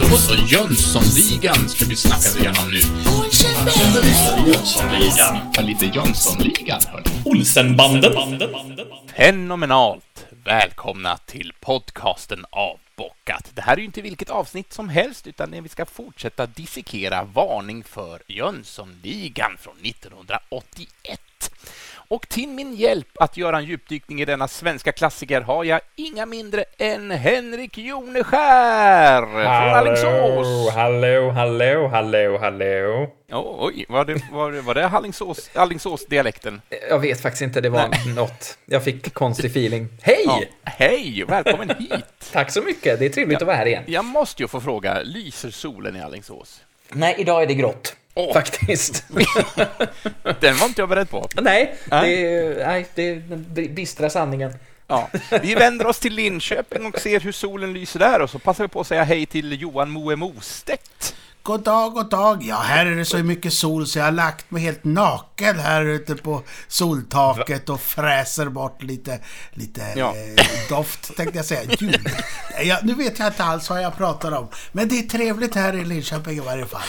Då så, Jönssonligan ska vi snacka igenom nu. Jönssonligan. Lite Jönssonligan, hörni. Olsenbanden. Fenomenalt! Välkomna till podcasten Avbockat. Det här är ju inte vilket avsnitt som helst, utan vi ska fortsätta dissekera Varning för Jönssonligan från 1981. Och till min hjälp att göra en djupdykning i denna svenska klassiker har jag inga mindre än Henrik Joneskär från Alingsås. hallå, hallå, hallå, hallå. Oh, oj, var det, var, det- var det Alingsås, Alingsås-dialekten? Jag vet faktiskt inte, det var något. Jag fick konstig feeling. Hej! Ja. Hej, välkommen hit! Tack så mycket, det är trevligt att vara här igen. Jag måste ju få fråga, lyser solen i Alingsås? Nej, idag är det grått. Åh. Faktiskt. Den var inte jag beredd på. nej, Nej. det är, nej, det är den bi- bistra sanningen. Ja. Vi vänder oss till Linköping och ser hur solen lyser där och så passar vi på att säga hej till Johan Moe Mostedt. God dag, god dag. Ja, här är det så mycket sol så jag har lagt mig helt naken här ute på soltaket och fräser bort lite, lite Ja. eh, doft tänkte jag säga. Ja, nu vet jag inte alls vad jag pratar om. Men det är trevligt här i Linköping i varje fall.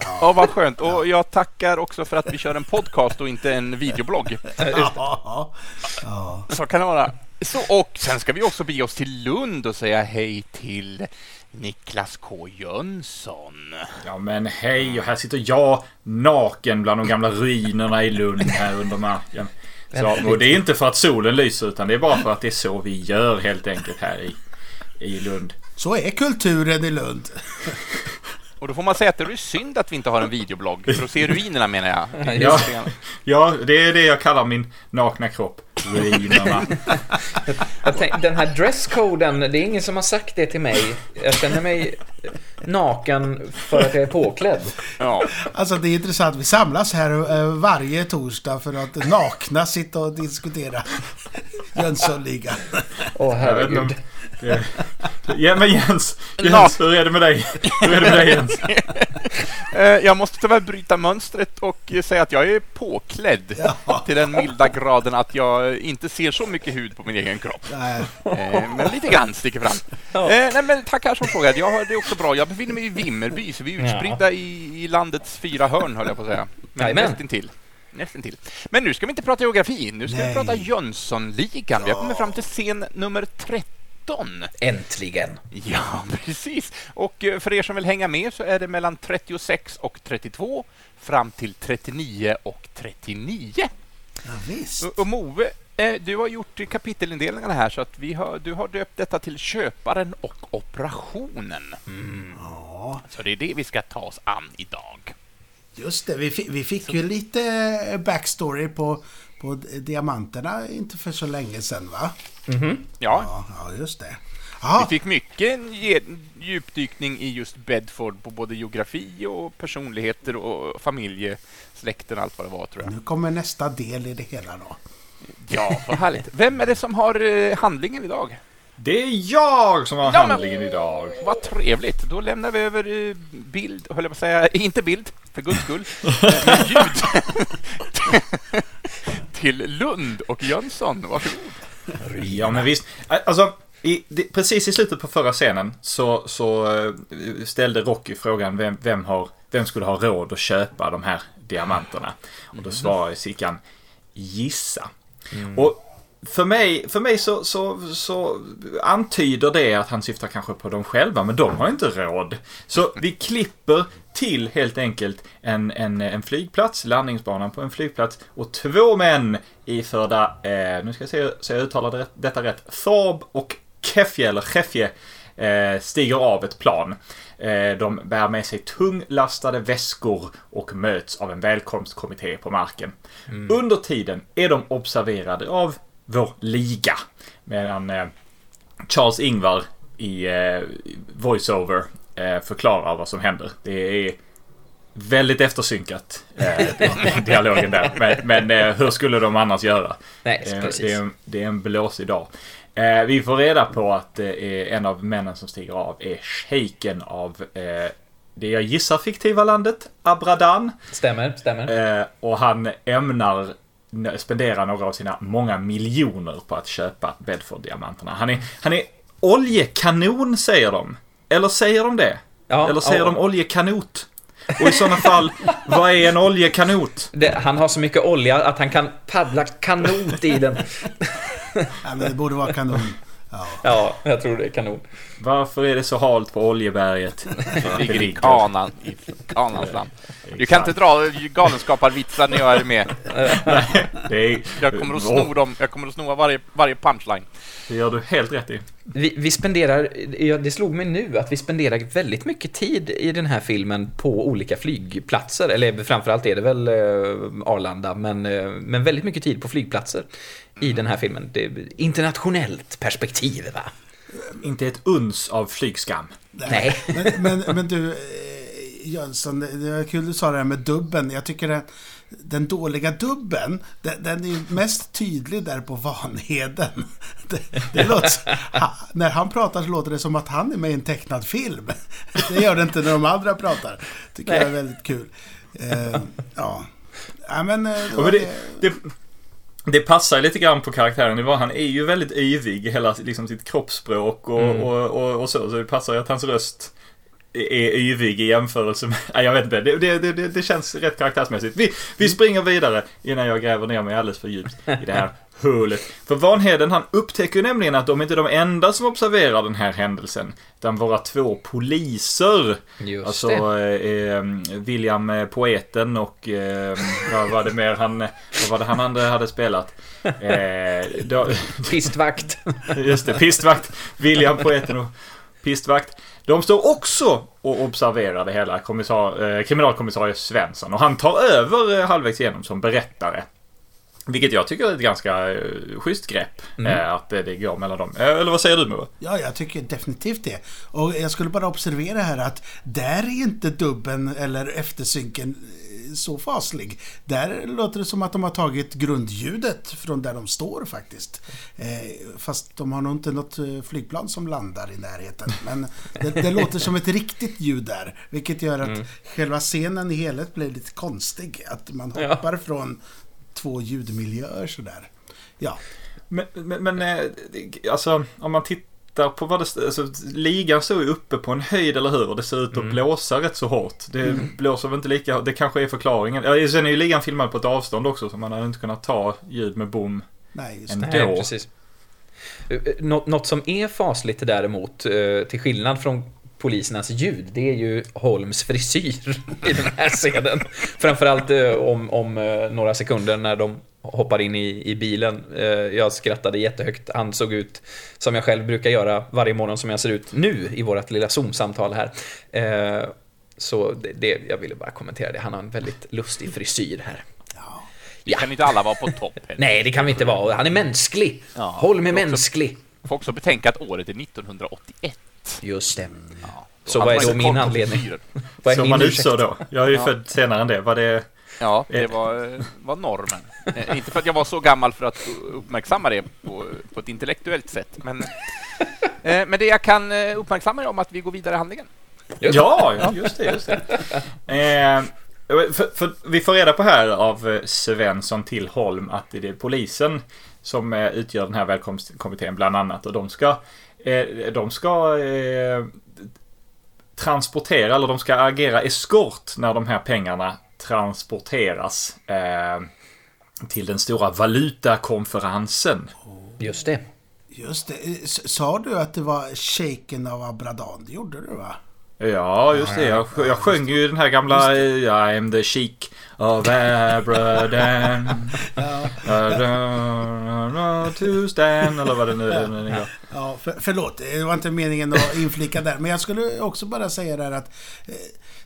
Ja, vad skönt. Och jag tackar också för att vi kör en podcast och inte en videoblogg. Ja, ja. Så kan det vara. Så, och sen ska vi också bege oss till Lund och säga hej till Niklas K Jönsson. Ja men hej, och här sitter jag naken bland de gamla ruinerna i Lund här under marken. Så, och det är inte för att solen lyser utan det är bara för att det är så vi gör helt enkelt här i, i Lund. Så är kulturen i Lund. Och då får man säga att det är synd att vi inte har en videoblogg, för att se ruinerna menar jag. Ja, ja, det är det jag kallar min nakna kropp. Ruinerna. Jag tänk, den här dresscoden, det är ingen som har sagt det till mig. Jag känner mig naken för att jag är påklädd. Ja. Alltså det är intressant. Vi samlas här eh, varje torsdag för att nakna sitta och diskutera Jönssonligan. Åh Jag vet inte om- herregud. Ja men Jens, Jens, hur är det med dig? Hur är det med dig Jens? Eh, Jag måste tyvärr bryta mönstret och säga att jag är påklädd Ja. till den milda graden att jag inte ser så mycket hud på min egen kropp. Nej. Eh, Men lite grann sticker fram. Ja. Eh, nej, men tackar som frågade. Jag har det också bra. Jag befinner mig i Vimmerby, så vi är utspridda i, i landets fyra hörn, höll jag på att säga. Men nästintill. Nästintill. Men nu ska vi inte prata geografi. Nu ska vi Nej. prata Jönssonligan. Vi har kommit fram till scen nummer 13. Äntligen. Ja, precis. Och eh, för er som vill hänga med så är det mellan 36 och 32 fram till 39 och 39. Ja, visst. Och, och Move, eh, du har gjort kapitelindelningarna här så att vi har, du har döpt detta till Köparen och Operationen. Ja, Så det är det vi ska ta oss an idag. just det. Vi fick, vi fick ju lite eh, backstory på, på diamanterna inte för så länge sedan va? Ja, Ja, ja just det. Ja, vi fick mycket djupdykning i just Bedford på både geografi och personligheter och familjesläkten och allt vad det var tror jag. nu kommer nästa del i det hela då. Ja, vad härligt. Vem är det som har eh, handlingen idag? Det är jag som har Ja, men- handlingen idag. Vad trevligt. Då lämnar vi över eh, bild, höll jag på att säga, inte bild, för guds skull, men ljud till Lund och Jönsson. Varsågod. Ja men visst. Alltså, i, det, precis i slutet på förra scenen så, så eh, ställde Rocky frågan vem, vem, har, vem skulle ha råd att köpa de här diamanterna? Och då svarade Sickan gissa. Och för mig, för mig så, så, så antyder det att han syftar kanske på dem själva, men de har inte råd. Så vi klipper till helt enkelt en, en, en flygplats, landningsbanan på en flygplats och två män iförda, eh, nu ska jag se så jag uttalar det, detta rätt, Thorb och Kefje, eller Chefje, eh, stiger av ett plan. Eh, de bär med sig tunglastade väskor och möts av en välkomstkommitté på marken. Under tiden är de observerade av vår liga. Medan eh, Charles Ingvar i eh, voiceover eh, förklarar vad som händer. Det är väldigt eftersynkat, eh, dialogen där. Men, men hur skulle de annars göra? Nej. Det är, en- det är en blåsig dag. Vi får reda på att en av männen som stiger av är shejken av det jag gissar fiktiva landet Abradan. Stämmer, stämmer. Och han ämnar spendera några av sina många miljoner på att köpa Bedford-diamanterna. Han är, han är oljekanon, säger de. Eller säger de det? Ja, Eller säger ja. de oljekanot? Och i sådana fall, vad är en oljekanot? Det, han har så mycket olja att han kan paddla kanot i den. Ja, men det borde vara kanon. Ja. Ja, jag tror det är kanon. Varför är det så halt på Oljeberget? I kanan, i kanans land. Du kan inte dra galenskaparvitsar när jag är med. Är, Jag kommer att sno dem. Jag kommer att sno varje, varje punchline. det gör du helt rätt i. Vi, vi spenderar, ja, det slog mig nu att vi spenderar väldigt mycket tid i den här filmen på olika flygplatser. Eller framförallt är det väl eh, Arlanda, men, eh, men väldigt mycket tid på flygplatser i den här filmen. Det är internationellt perspektiv, va? Inte ett uns av flygskam. Nej. Men, men, men du, eh, Jönsson, det var kul du sa det här med dubben. Jag tycker den, den dåliga dubben, den, den är mest tydlig där på Vanheden. Det, det låter, ha, när han pratar så låter det som att han är med i en tecknad film. Det gör det inte när de andra pratar. Tycker jag är väldigt kul. Eh, ja. ja, men... eh, det, det passar lite grann på karaktären. Det var, han är ju väldigt yvig, hela liksom, sitt kroppsspråk och, Mm. och, och, och så. Så det passar ju att hans röst är yvig i jämförelse med... Nej, jag vet inte. Det, det, det, det känns rätt karaktärsmässigt. Vi, vi springer vidare innan jag gräver ner mig alldeles för djupt i det här hålet. För Vanheden han upptäcker nämligen att de inte är de enda som observerar den här händelsen. Utan våra två poliser. Just Alltså eh, eh, William eh, poeten och eh, vad var det mer han, vad var det han andra hade spelat? Eh, då, Pistvakt. just det, pistvakt. William poeten och pistvakt. De står också och observerar det hela, kommissar, eh, kriminalkommissarie Svensson. Och han tar över eh, halvvägs igenom som berättare. Vilket jag tycker är ett ganska eh, schysst grepp. Eh, att det, det går mellan dem. Eh, eller vad säger du Moa? Ja, jag tycker definitivt det. Och jag skulle bara observera här att där är inte dubben eller eftersynken så faslig. Där låter det som att de har tagit grundljudet från där de står faktiskt. Fast de har nog inte något flygplan som landar i närheten. Men det, det låter som ett riktigt ljud där. Vilket gör att själva scenen i helhet blir lite konstig. Att man Ja. hoppar från två ljudmiljöer sådär. Ja, Men, men, men eh, alltså om man tittar på vad det alltså, Ligan står ju uppe på en höjd, eller hur? Och det ser ut att blåsa rätt så hårt. Det blåser väl inte lika Det kanske är förklaringen. Ja, sen är ju ligan filmad på ett avstånd också, så man hade inte kunnat ta ljud med bom. nej just En- det. Nej, precis. Eh, Nå- Något som är fasligt däremot, eh, till skillnad från polisernas ljud, det är ju Holms frisyr i den här scenen. Framförallt eh, om, om eh, några sekunder när de hoppar in i, i bilen. Eh, Jag skrattade jättehögt. Han såg ut som jag själv brukar göra varje morgon som jag ser ut nu i vårt lilla Zoom-samtal här. Så det, det, jag ville bara kommentera det. Han har en väldigt lustig frisyr här. Ja. Vi kan inte alla vara på topp heller. Nej, det kan vi inte vara. Han är mänsklig. Ja, Holm är det är också- mänsklig. Får också betänka att året är 1981. Just det. Ja, Så vad är då min anledning? Vad är Som min man ursäkt? då. Jag är ju Ja. född senare än det. Var det... Ja, det Eh. var, var normen. Eh, Inte för att jag var så gammal för att uppmärksamma det på, på ett intellektuellt sätt, men, eh, men det jag kan eh, uppmärksamma är om att vi går vidare i handlingen. Just Ja, just det, just det. Eh, för, för vi får reda på här av eh, Svensson till Holm att det är polisen som eh, utgör den här välkomstkommittén bland annat. Och de ska, eh, de ska eh, transportera, eller de ska agera eskort när de här pengarna transporteras eh, till den stora valutakonferensen. Just det. Just det. Sa du att det var shaken av Abradan? Det gjorde du va? Ja, just det. Jag, jag sjöng ju den här gamla I'm the chic of Abradan. To stand, eller vad det nu är. Ja, för, förlåt. Det var inte meningen att inflika där. Men jag skulle också bara säga där att eh,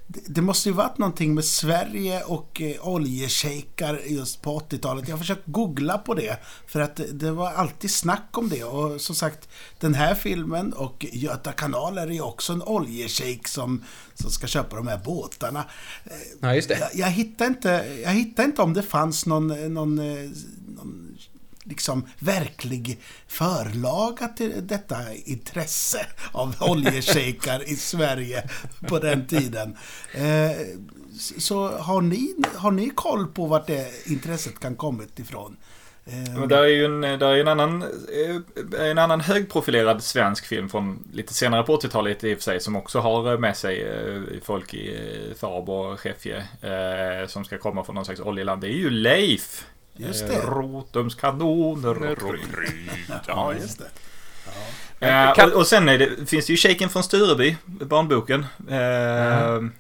det, måste ju varit någonting med Sverige och eh, oljeshejkar just på 80-talet. Jag har försökt googla på det. För att det, det var alltid snack om det. Och som sagt, den här filmen och Göta kanal är ju också en oljeshejk som, som ska köpa de här båtarna. Eh, Ja, just det. Jag, jag, hittar inte, jag hittar inte om det fanns någon, någon, eh, någon liksom verklig förlaga till detta intresse av oljeshejkar i Sverige på den tiden. Eh, så har ni, har ni koll på vart det intresset kan kommit ifrån? Eh, Men där är ju en, där är en, annan, eh, en annan högprofilerad svensk film från lite senare på 80-talet i och för sig som också har med sig folk i eh, och Skeffje som ska komma från någon slags oljeland. Det är ju Leif. Just det. Rotums kanoner och Ja, just det. Ja. och, och sen är det, finns det ju Shaken från Stureby, barnboken. Mm.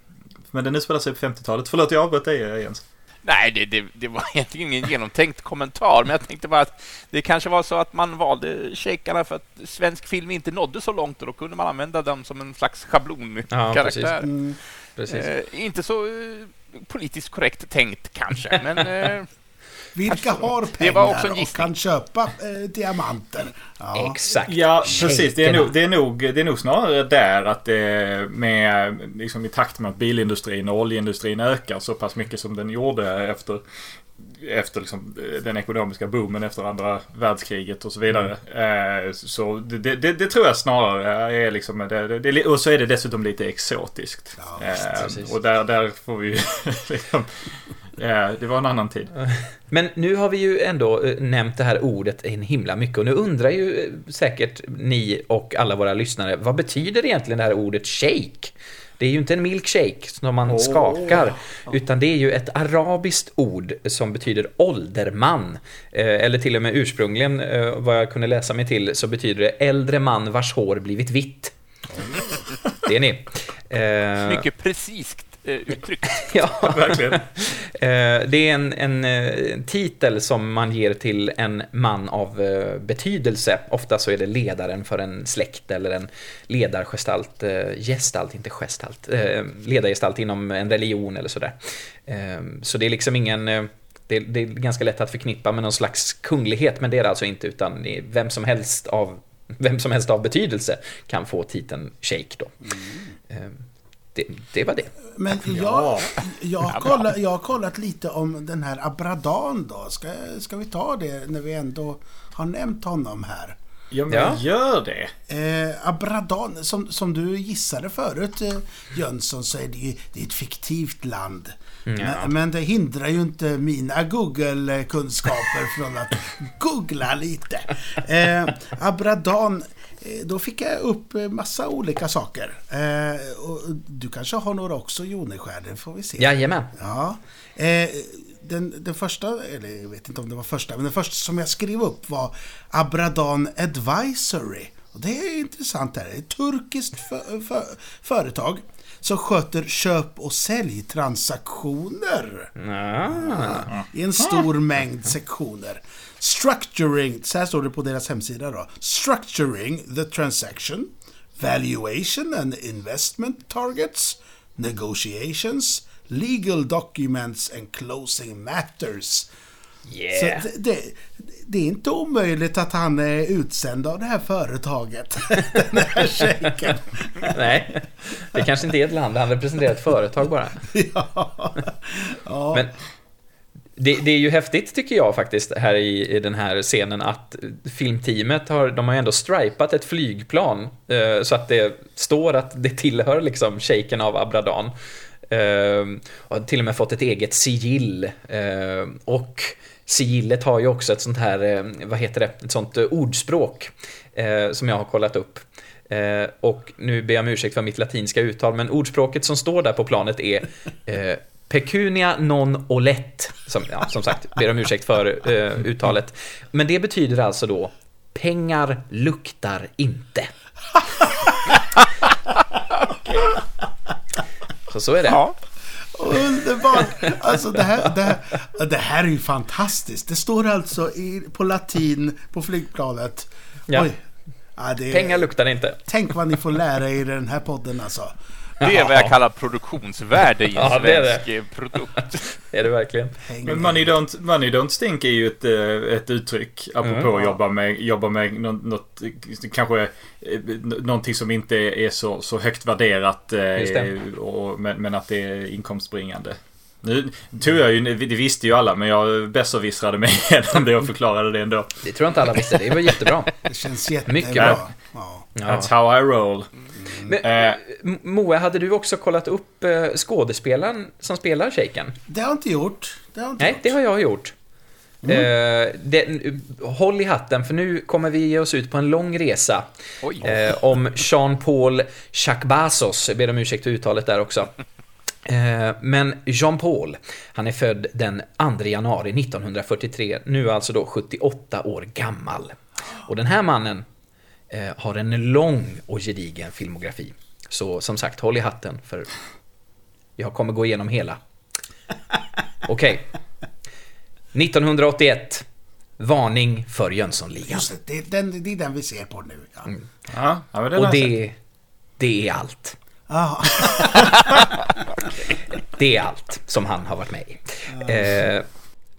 Men den utspelar sig på 50-talet. Förlåt, jag avbröt dig Jens. Nej, det, det, det, var egentligen ingen genomtänkt kommentar, men jag tänkte bara att det kanske var så att man valde shakarna för att svensk film inte nådde så långt och då kunde man använda dem som en slags schablonkaraktär. Ja, precis. Mm, precis. Eh, inte så eh, politiskt korrekt tänkt kanske, men eh, vilka har pengar och kan köpa eh, diamanter? Ja. Exakt. Ja, precis. Det är, nog, det, är nog, det är nog snarare där att det med, liksom i takt med att bilindustrin och oljeindustrin ökar så pass mycket som den gjorde efter efter liksom den ekonomiska boomen efter andra världskriget och så vidare. Mm. Så det, det, det, tror jag snarare är liksom... Det, och så är det dessutom lite exotiskt. Ja, eh, och där, där får vi liksom det var en annan tid. Men nu har vi ju ändå eh, nämnt det här ordet en himla mycket och nu undrar ju eh, säkert ni och alla våra lyssnare, vad betyder egentligen det här ordet shake? Det är ju inte en milkshake som man oh. skakar, utan det är ju ett arabiskt ord som betyder ålderman. Eh, eller till och med ursprungligen, vad jag kunde läsa mig till, så betyder det äldre man vars hår blivit vitt. Det är ni. Mycket precis Eh, uttryck. ja, verkligen. Eh, det är en, en, en, eh, titel som man ger till en man av betydelse. Ofta så är det ledaren för en släkt eller en ledargestalt, gestalt, inte gestalt, ledargestalt inom en religion eller sådär. Så det är liksom ingen det är, det är, ganska lätt att förknippa med någon slags kunglighet, men det är det alltså inte, utan vem som helst av vem som helst av betydelse kan få titeln Shake då. Mm det, det var det. Men jag, jag, har kollat, jag har kollat lite om den här Abradan då. Ska, ska vi ta det när vi ändå har nämnt honom här? Ja, men ja. gör det. Eh, Abradan, som, som du gissade förut eh, Jönsson, så är det ju det är ett fiktivt land. Mm, ja. men, men, det hindrar ju inte mina Google-kunskaper från att googla lite. Eh, Abradan Eh, då fick jag upp eh, massa olika saker. Eh, och du kanske har några också, Joneskär, det får vi se. Jajamän. Ja. Den, den första, eller jag vet inte om det var första, men den första som jag skrev upp var Abradan Advisory. Och det är intressant det här. Ett turkiskt för, för, företag som sköter köp och säljtransaktioner. Ah. I en stor mängd sektioner. Structuring, så här står det på deras hemsida då. Structuring the transaction, valuation and investment targets, negotiations, legal documents and closing matters. Yeah. Så det, det, det, är inte omöjligt att han är utsänd av det här företaget. Den här shejken. Nej, det kanske inte är ett land, han representerar ett företag bara. ja. ja. Men det, det, är ju häftigt tycker jag faktiskt här i, i, den här scenen att filmteamet har, de har ju ändå stripat ett flygplan eh, så att det står att det tillhör liksom shaken av Abradan. Eh, och har till och med fått ett eget sigill. Eh, och sigillet har ju också ett sånt här, eh, vad heter det, ett sånt eh, ordspråk eh, som jag har kollat upp. och nu ber jag om ursäkt för mitt latinska uttal, men ordspråket som står där på planet är Pecunia non olet. Som, ja, som sagt, ber om ursäkt för uh, uttalet. Men det betyder alltså då pengar luktar inte. Så så är det. Ja. Underbart! Alltså det här, det, här, det här är ju fantastiskt. Det står alltså i, på latin på flygplanet. Ja. Oj. Ja, det, Pengar luktar inte. Tänk vad ni får lära er i den här podden alltså. Det är vad jag kallar produktionsvärde i en ja, svensk det det. produkt. är det verkligen. Men money don't, money don't stink är ju ett, eh, ett uttryck. Apropå mm. att jobba med, jobba med något, kanske eh, någonting som inte är så, så högt värderat. Eh, och, men, men, att det är inkomstbringande. Nu tog jag ju, det visste ju alla, men jag besserwissrade mig igenom det och förklarade det ändå. Det tror jag inte alla visste. Det var jättebra. Det känns jättebra. Mycket bra. Ja. Ja. That's how I roll. Men, Eh, M- Moa, hade du också kollat upp eh, skådespelaren som spelar Shaken? Det har jag inte gjort. Det har inte Nej, gjort. det har jag gjort. Mm. Eh, det, håll i hatten, för nu kommer vi ge oss ut på en lång resa. Oj. Eh, om Jean-Paul Chakbasos, jag ber om ursäkt för uttalet där också. Eh, men Jean-Paul, han är född den 2 januari 1943, nu alltså då 78 år gammal. Och den här mannen eh, har en lång och gedigen filmografi. Så som sagt, håll i hatten, för jag kommer gå igenom hela. Okej. 1981. Varning för Jönssonligan. Just det, det, är den, det är den vi ser på nu. Ja. ja, ja, Och det, det är allt. Det är allt som han har varit med i. Eh,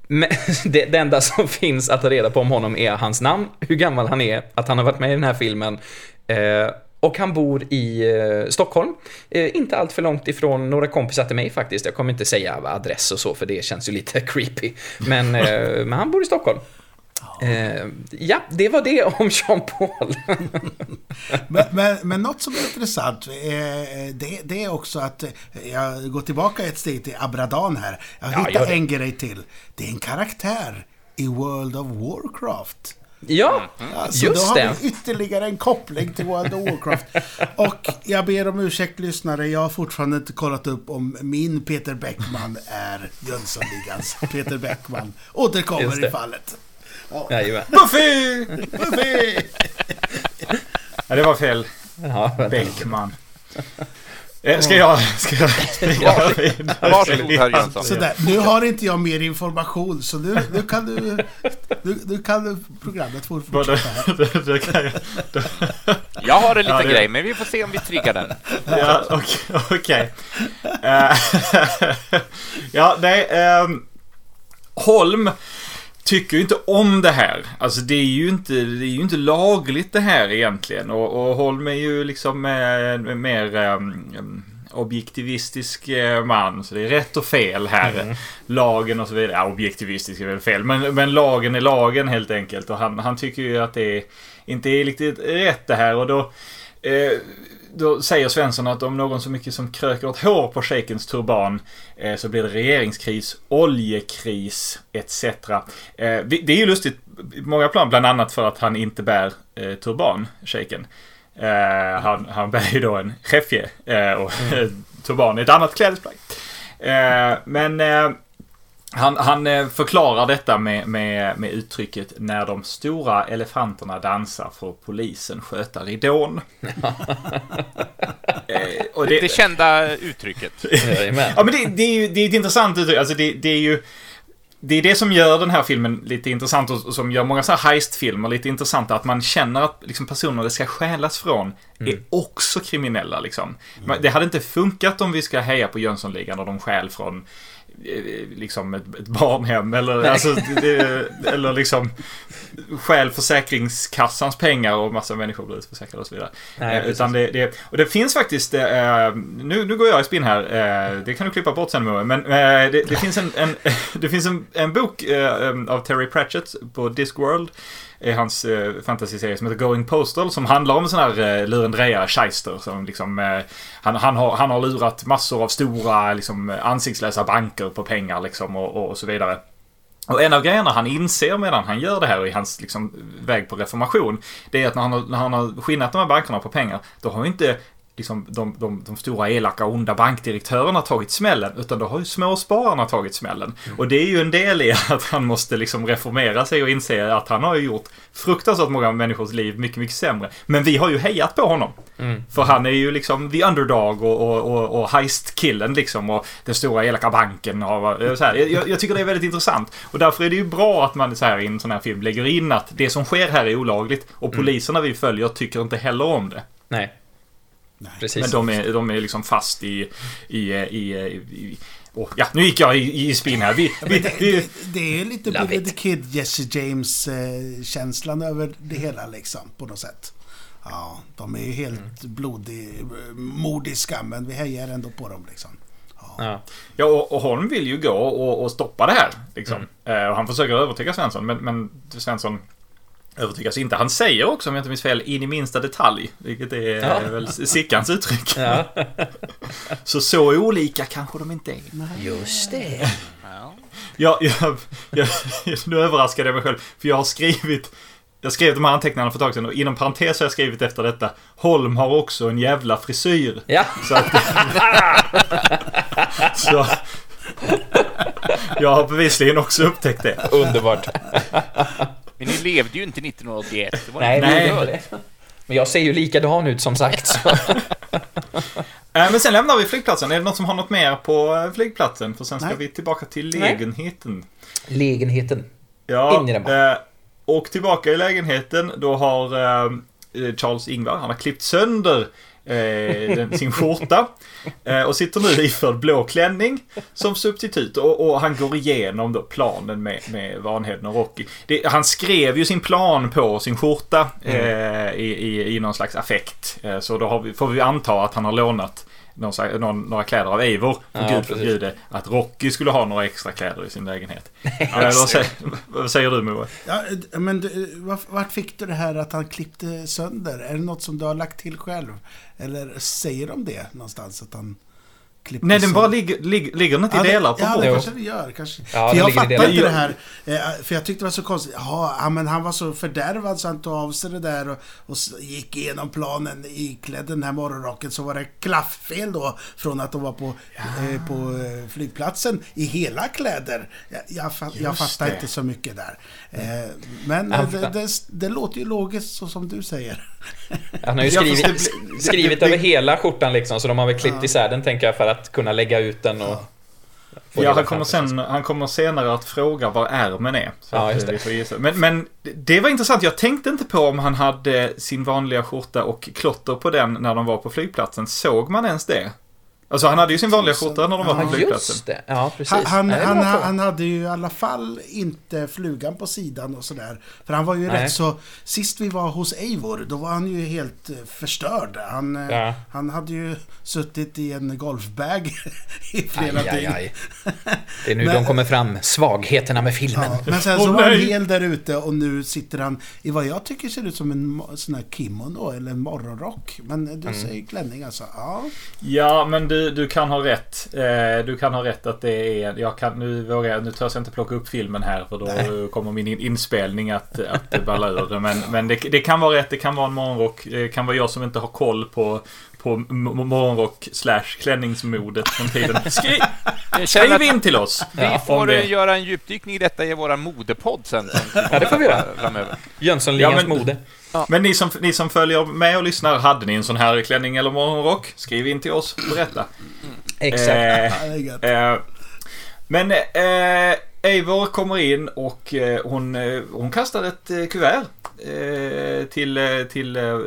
men det, det enda som finns att ta reda på om honom är hans namn, hur gammal han är, att han har varit med i den här filmen. Eh, och han bor i eh, Stockholm. Eh, inte allt för långt ifrån några kompisar till mig faktiskt. Jag kommer inte säga adress och så, för det känns ju lite creepy. Men, eh, men han bor i Stockholm. Eh, ja, det var det om Jean-Paul. Men, men, men något som är intressant, eh, det, det är också att eh, jag går tillbaka ett steg till Abradan här. Jag Ja, hittar det. en grej till. Det är en karaktär i World of Warcraft. ja, Ja, så just då har det. vi ytterligare en koppling till World of Warcraft. Och jag ber om ursäkt lyssnare, jag har fortfarande inte kollat upp om min Peter Bäckman är Jönssonligans Peter Bäckman. Just Återkommer det. i fallet. Jajamän. Buffy! Buffy! Ja, det var fel. Ja. Bäckman. Eh, Ska jag... Ska jag springa vidare? Varsågod herr Jönsson. Sådär, nu har inte jag mer information så nu, nu kan du... Nu, nu kan du programmet få fortsätta här. jag- har en liten Ja, det- grej, men vi får se om vi triggar den. Ja, okej. okej. Eh, ja, nej. ehm, Holm tycker ju inte om det här. Alltså det är ju inte, det är ju inte lagligt det här egentligen. Och, och Holm är ju liksom eh, mer ehm, objektivistisk man. Så det är rätt och fel här. Lagen och så vidare. Ja, objektivistisk är väl fel. Men, men lagen är lagen helt enkelt. Och han, han tycker ju att det är, inte är riktigt rätt det här. Och då... Eh, då säger Svensson att om någon så mycket som kröker ett hår på shejkens turban eh, så blir det regeringskris, oljekris etc. Eh, det, är ju lustigt på många plan, bland annat för att han inte bär eh, turban, shejken. Eh, han, han bär ju då en chefje eh, och turban är ett annat klädesplagg. Eh, men han, han eh, förklarar detta med, med, med uttrycket när de stora elefanterna dansar får polisen sköta ridån. eh, och Det kända uttrycket. Ja men det, det, är ju det är ett intressant uttryck. Alltså det, det är ju... Det är det som gör den här filmen lite intressant och som gör många så här heist-filmer lite intressanta. Att man känner att liksom, personer det ska stjälas från är också kriminella. Liksom. Men Det hade inte funkat om vi ska heja på Jönssonligan och de stjäl från eh, liksom ett, ett barnhem eller, alltså, det, eller liksom stjäl Försäkringskassans pengar och massa människor blir utförsäkrade och så vidare. Nej, Eh, utan det, det, och det finns faktiskt, eh, nu, nu går jag i spinn här, eh, det kan du klippa bort sen Moe, men eh, det, det finns en, en, det finns en, en bok av Terry Pratchett på Discworld, är hans eh, fantasyserie som heter Going Postal, som handlar om en sån här eh, lurendrejare, shyster, som liksom, eh, han, han, har, han har lurat massor av stora, liksom, ansiktslösa banker på pengar liksom och, och, och så vidare. Och en av grejerna han inser medan han gör det här i hans liksom, väg på reformation, det är att när han, har, när han har skinnat de här bankerna på pengar, då har ju inte liksom, de, de, de stora elaka onda bankdirektörerna tagit smällen, utan då har ju småspararna tagit smällen. Och det är ju en del i att han måste liksom reformera sig och inse att han har ju gjort fruktansvärt många människors liv mycket, mycket sämre. Men vi har ju hejat på honom. För han är ju liksom the underdog och, och, och, och heist-killen liksom och den stora elaka banken. Och, eh, så här. Jag, jag tycker det är väldigt intressant. Och därför är det ju bra att man så här, i en sån här film lägger in att det som sker här är olagligt och poliserna vi följer tycker inte heller om det. Nej. Nej. Precis. Men de är, de är liksom fast i... i, i, i åh, ja, nu gick jag i, i spinn här. Vi, vi, det, vi, det, det är lite Billy the. Kid, Jesse James-känslan över det hela liksom, på något sätt. Ja, de är ju helt Mm. blodig, mordiska, men vi hejar ändå på dem liksom. Ja. Ja, och, och Holm vill ju gå och, och stoppa det här. Liksom. Mm. Eh, och han försöker övertyga Svensson, men, men Svensson övertygas inte. Han säger också, om jag inte minns fel, in i minsta detalj. Vilket är Ja. väl Sickans uttryck. Ja. Så så olika kanske de inte är. Just det. Ja. Jag, jag, jag, nu överraskade jag mig själv, för jag har skrivit jag skrev de här anteckningarna för ett tag sedan och inom parentes har jag skrivit efter detta Holm har också en jävla frisyr. Ja. Så att... så... Jag har bevisligen också upptäckt det. Underbart. Men ni levde ju inte 1981. Det var Nej, Nej. Men jag ser ju likadan ut som sagt. Så. Eh, Men sen lämnar vi flygplatsen. Är det något som har något mer på eh, flygplatsen? För sen ska Nej. vi tillbaka till Nej. lägenheten. Lägenheten. Ja, In i den bara. eh, och tillbaka i lägenheten, då har Charles Ingvar, han har klippt sönder eh, den, sin skjorta. Eh, och sitter nu iförd blå klänning som substitut. Och, och han går igenom då planen med, med Vanheden och Rocky. Det, han skrev ju sin plan på sin skjorta eh, i, i, i någon slags affekt. Eh, så då vi, får vi anta att han har lånat någon, någon, några kläder av Eivor. För Ja, gud förbjude att Rocky skulle ha några extra kläder i sin lägenhet. Eh, vad, säger, vad säger du Moe? Ja, eh, men du, vart, vart fick du det här att han klippte sönder? Är det något som du har lagt till själv? Eller säger de det någonstans att han klippte Nej, den bara ligger, ligger, ligger den inte i det- delar på Ja, det bordet? kanske det gör. Kanske. Ja, för jag fattar inte det här. eh, För jag tyckte det var så konstigt. Ja, men han var så fördärvad så han tog av sig det där och, och gick igenom planen iklädd den här morgonrocken. Så var det klafffel då från att de var på, eh, på eh, flygplatsen i hela kläder. Jag, jag, fa- jag fattar det. inte så mycket där. Eh, Men Ja, eh, det, det, det låter ju logiskt så som du säger. Han har ju Ja, skrivit, skrivit över hela skjortan liksom, så de har väl klippt Ja. isär den tänker jag för att kunna lägga ut den och... Ja, han kommer, sen, han kommer senare att fråga var ärmen är. Så Ja, att, just eh, det. vi får gissa. Men, men det var intressant. Jag tänkte inte på om han hade sin vanliga skjorta och klotter på den när de var på flygplatsen. Såg man ens det? Alltså han hade ju sin vanliga skjorta när de var på Ja, flygplatsen. just det. Ja, precis. Han, han, Nej, han, han hade ju i alla fall inte flugan på sidan och sådär. För han var ju Nej. rätt så... Sist vi var hos Eivor, då var han ju helt eh, förstörd. Han, eh, Ja. han hade ju suttit i en golfbag i flera Aj, aj, dygn. aj. Det är nu Men- de kommer fram, svagheterna med filmen. Ja, men sen så var han hel där ute och nu sitter han i vad jag tycker ser ut som en sån här kimono eller en morgonrock. Men Mm. du säger klänning alltså. Ja. Ja, men du, du kan ha rätt. Eh, du kan ha rätt att det är... Jag kan, nu, vågar, jag- nu törs jag inte plocka upp filmen här för då Nej. kommer min in- inspelning att, att balla ur. Men, men det, det kan vara rätt. Det kan vara en morgonrock. Det kan vara jag som inte har koll på, på morgonrock slash klänningsmodet från tiden. Skriv, skriv in till oss. Vi får det- eh, göra en djupdykning i detta i vår modepodd sen. Ja, det får vi göra. Framöver. Jönssonligans Ja, men- mode. Men ni som, ni som följer med och lyssnar, hade ni en sån här klänning eller morgonrock? Skriv in till oss. Berätta. Exakt. Eh, Ja. Eh, men eh, Eivor kommer in och eh, hon, eh, hon kastar ett eh, kuvert till, eh, till eh,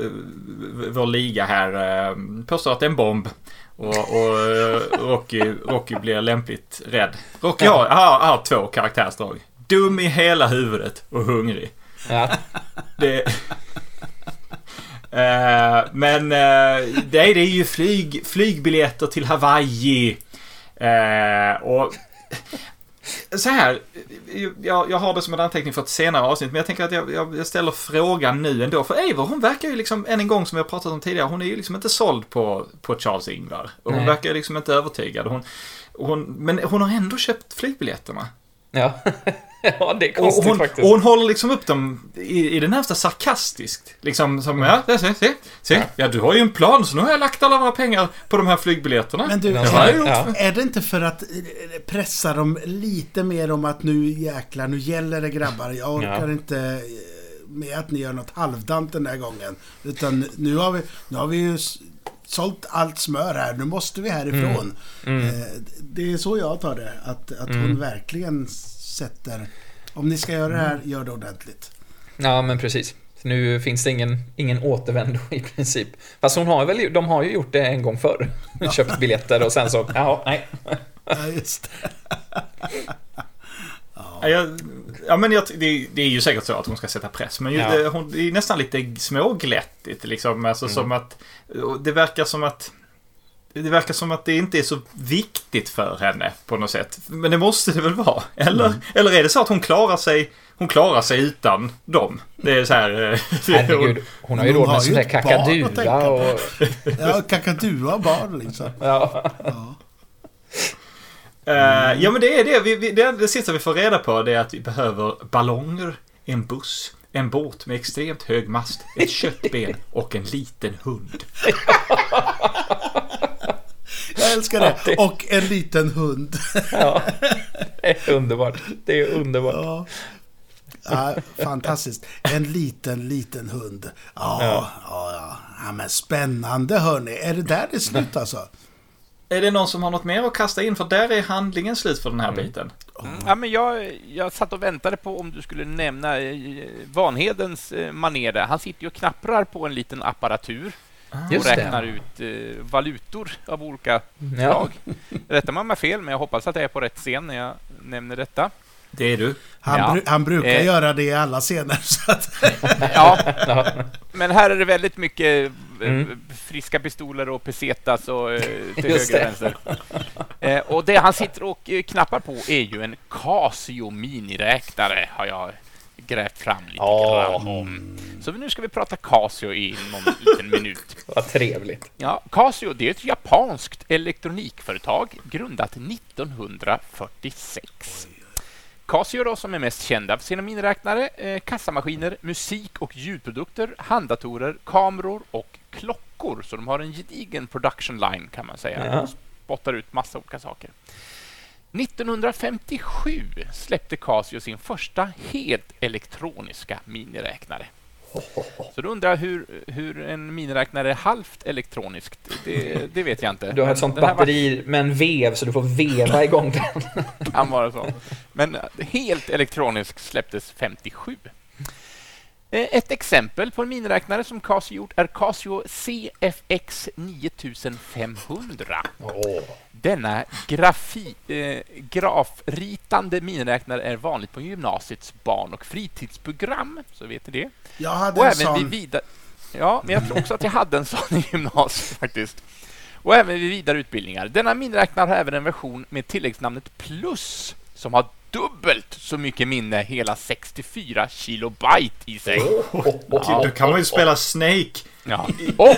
vår liga här. Eh, påstår att det är en bomb. Och, och eh, Rocky, Rocky blir lämpligt rädd. Rocky har, har, har två karaktärsdrag. Dum i hela huvudet och hungrig. Ja. Det... Eh, men eh, det, är, det ju flyg, flygbiljetter till Hawaii. Eh, och så här, jag, jag har det som en anteckning för ett senare avsnitt, men jag tänker att jag, jag, jag ställer frågan nu ändå. För Eivor, hon verkar ju liksom, än en gång som jag pratat om tidigare, hon är ju liksom inte såld på, på Charles Ingvar. Och hon Nej. verkar ju liksom inte övertygad. Hon, hon, men hon har ändå köpt flygbiljetterna. Ja. ja, det är Och konstigt hon, faktiskt. och hon håller liksom upp dem i, i det närmsta sarkastiskt. Liksom som, ja, se, se, se, se. Ja, du har ju en plan, så nu har jag lagt alla våra pengar på de här flygbiljetterna. Men du, Ja, jag ja. Ja. är det inte för att eh, pressa dem lite mer om att nu jäklar, nu gäller det grabbar. Jag orkar Ja. inte eh, med att ni gör något halvdant den här gången. Utan nu har vi, nu har vi ju sålt allt smör här. Nu måste vi härifrån. Mm. Eh, Det är så jag tar det. Att, att Mm. hon verkligen sätter... Om ni ska göra det här, gör det ordentligt. Ja, men precis. Nu finns det ingen, ingen återvändo i princip. Fast hon har väl, de har ju gjort det en gång förr. Köpt biljetter och sen så, jaha, nej. Ja, just det. Ja, jag, ja men jag, det, det är ju säkert så att hon ska sätta press. Men ju, Ja. det, hon, det är nästan lite småglättigt liksom. Alltså Mm. som att... Det verkar som att... det verkar som att det inte är så viktigt för henne på något sätt. Men det måste det väl vara? Eller, Mm. eller är det så att hon klarar sig hon klarar sig utan dem. Det är så här... eh, Herregud, hon har ju råd med sån där på. och... Ja, kakadua barn liksom. Ja. Ja. Eh, ja men det är det. Vi, vi, det. Det sista vi får reda på det är att vi behöver ballonger, en buss, en båt med extremt hög mast, ett köttben och en liten hund. Jag älskar det. Och en liten hund. ja. Det är underbart. Det är underbart. Ja. Ja, fantastiskt. En liten, liten hund. Ja, ja. Ja, ja. men spännande hörni. Är det där det slutar alltså? Är det någon som har något mer att kasta in? För där är handlingen slut för den här biten. Mm. Ja, men jag, jag satt och väntade på om du skulle nämna eh, Vanhedens eh, manér där. Han sitter ju och knapprar på en liten apparatur och Just det. räknar ut eh, valutor av olika Ja. slag. Rätta mig om jag har fel, men jag hoppas att jag är på rätt scen när jag nämner detta. Det är du. Han, Ja. bru- han brukar Eh. göra det i alla scener. Så att, Ja, men här är det väldigt mycket eh, Mm. friska pistoler och pesetas och eh, till Just höger och det. vänster. Eh, och det han sitter och eh, knappar på är ju en Casio miniräknare, har jag grävt fram lite grann om. Så nu ska vi prata Casio i någon liten minut. Vad trevligt. Ja, Casio det är ett japanskt elektronikföretag grundat 1946. Casio då, som är mest kända för sina miniräknare, eh, kassamaskiner, musik och ljudprodukter, handdatorer, kameror och klockor. Så de har en gedigen production line kan man säga. Ja. De spottar ut massa olika saker. 1957 släppte Casio sin första helt elektroniska miniräknare. Så då undrar jag hur, hur en miniräknare är halvt elektroniskt. Det, det vet jag inte. Du har Men ett sånt här var- batteri med en vev så du får veva igång den. kan vara så. Men helt elektroniskt släpptes 57. Eh, Ett exempel på en miniräknare som Casio gjort är Casio CFX 9500. Denna grafi, eh, grafritande miniräknare är vanligt på gymnasiets barn och fritidsprogram, så vet ni det. jag hade Och en även vid sån... vidare... Ja, men jag tror också att jag hade en sån i gymnasiet faktiskt. Och även vid vidare utbildningar. Denna miniräknare har även en version med tilläggsnamnet Plus som har dubbelt så mycket minne, hela 64 kilobyte i sig. Då kan man ju spela Snake. Ja. Och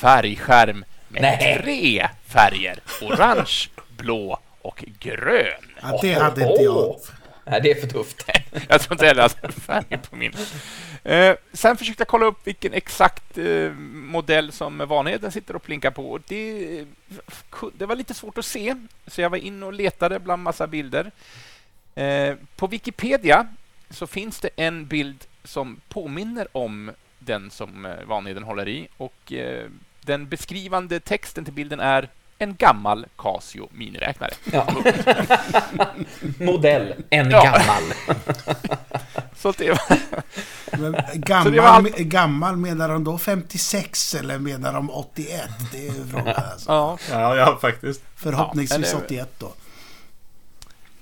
färgskärm med Nej. tre färger. Orange, blå och grön. Ja, det hade inte jag. Nej, det är för tufft. Jag tror inte heller att det är färg på min. Eh, sen försökte jag kolla upp vilken exakt eh, modell som Vanheden sitter och plinkar på. Det, det var lite svårt att se, så jag var inne och letade bland massa bilder. Eh, på Wikipedia så finns det en bild som påminner om den som eh, Vanheden håller i. Och eh, Den beskrivande texten till bilden är en gammal Casio miniräknare. Ja. Modell, en Ja. gammal. Så det var, Men Så gammal, det var allt- gammal, menar de då 56 eller menar de 81? Det är ju frågan alltså. ja, Ja, ja faktiskt. Förhoppningsvis Ja, eller- 81 då.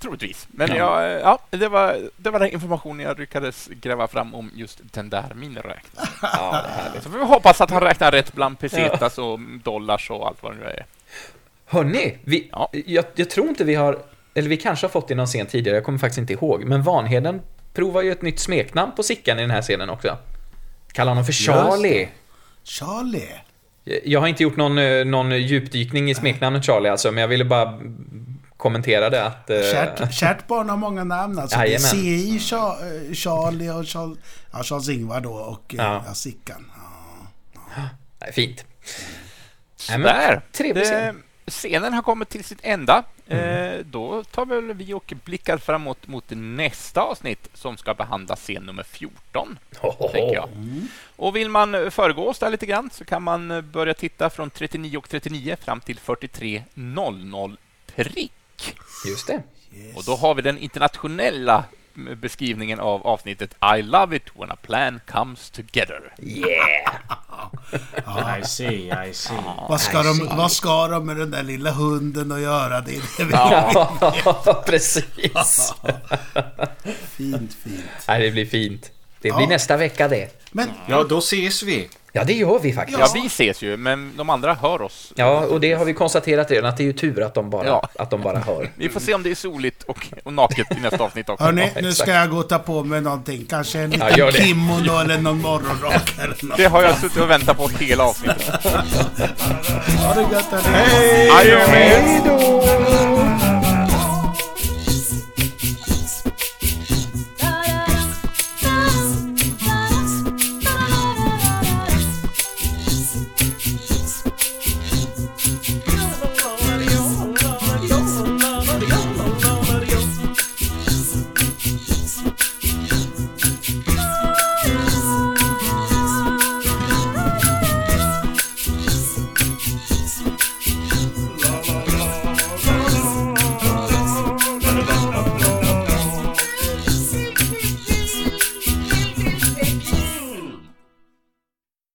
Troligtvis. Men jag, ja, det, var, det var den informationen jag lyckades gräva fram om just den där miniräknaren. Ja. Så vi hoppas att han räknar rätt bland pesetas och dollars och allt vad det nu är. Hörni, vi, Ja. jag, jag tror inte vi har, eller vi kanske har fått det i någon scen tidigare, jag kommer faktiskt inte ihåg, men Vanheden provar ju ett nytt smeknamn på Sickan i den här scenen också. Kallar honom för Charlie. Charlie. Jag har inte gjort någon, eh, någon djupdykning i smeknamnet Charlie alltså, men jag ville bara kommentera det att... eh, Kärt, kärt barn har många namn alltså. Det är. CI, eh, Charlie och Charles, ja, Charles Ingvar då och Ja. ja. Ja, Sickan. Ja. Nej, fint. Nej, men Där! trevlig scen. Scenen har kommit till sitt enda. Eh, då tar väl vi och blickar framåt mot nästa avsnitt som ska behandla scen nummer 14. tänker jag. Och vill man föregå oss där lite grann så kan man börja titta från 39 och 39 fram till 43.00 prick. Just det. Och då har vi den internationella beskrivningen av avsnittet I love it when a plan comes together. Yeah! I see, I see. Vad, ska de, vad ska de med den där lilla hunden att göra? Det är det vi Ja, precis. Fint, fint. Nej, det blir fint. Det blir Ja. nästa vecka det. Men Ja, då ses vi. Ja, det gör vi faktiskt. Ja, vi ses ju, men de andra hör oss. Ja, och det har vi konstaterat redan, att det är ju tur att de bara, Ja. att de bara hör. Vi får se om det är soligt och, och naket i nästa avsnitt också. Hörni, nu ska jag gå och ta på mig någonting. Kanske en Ja, liten det. kimono eller någon morgonrock eller något. Det har jag suttit och väntat på hela avsnittet. Ha det gött hörni. Er! Hej då!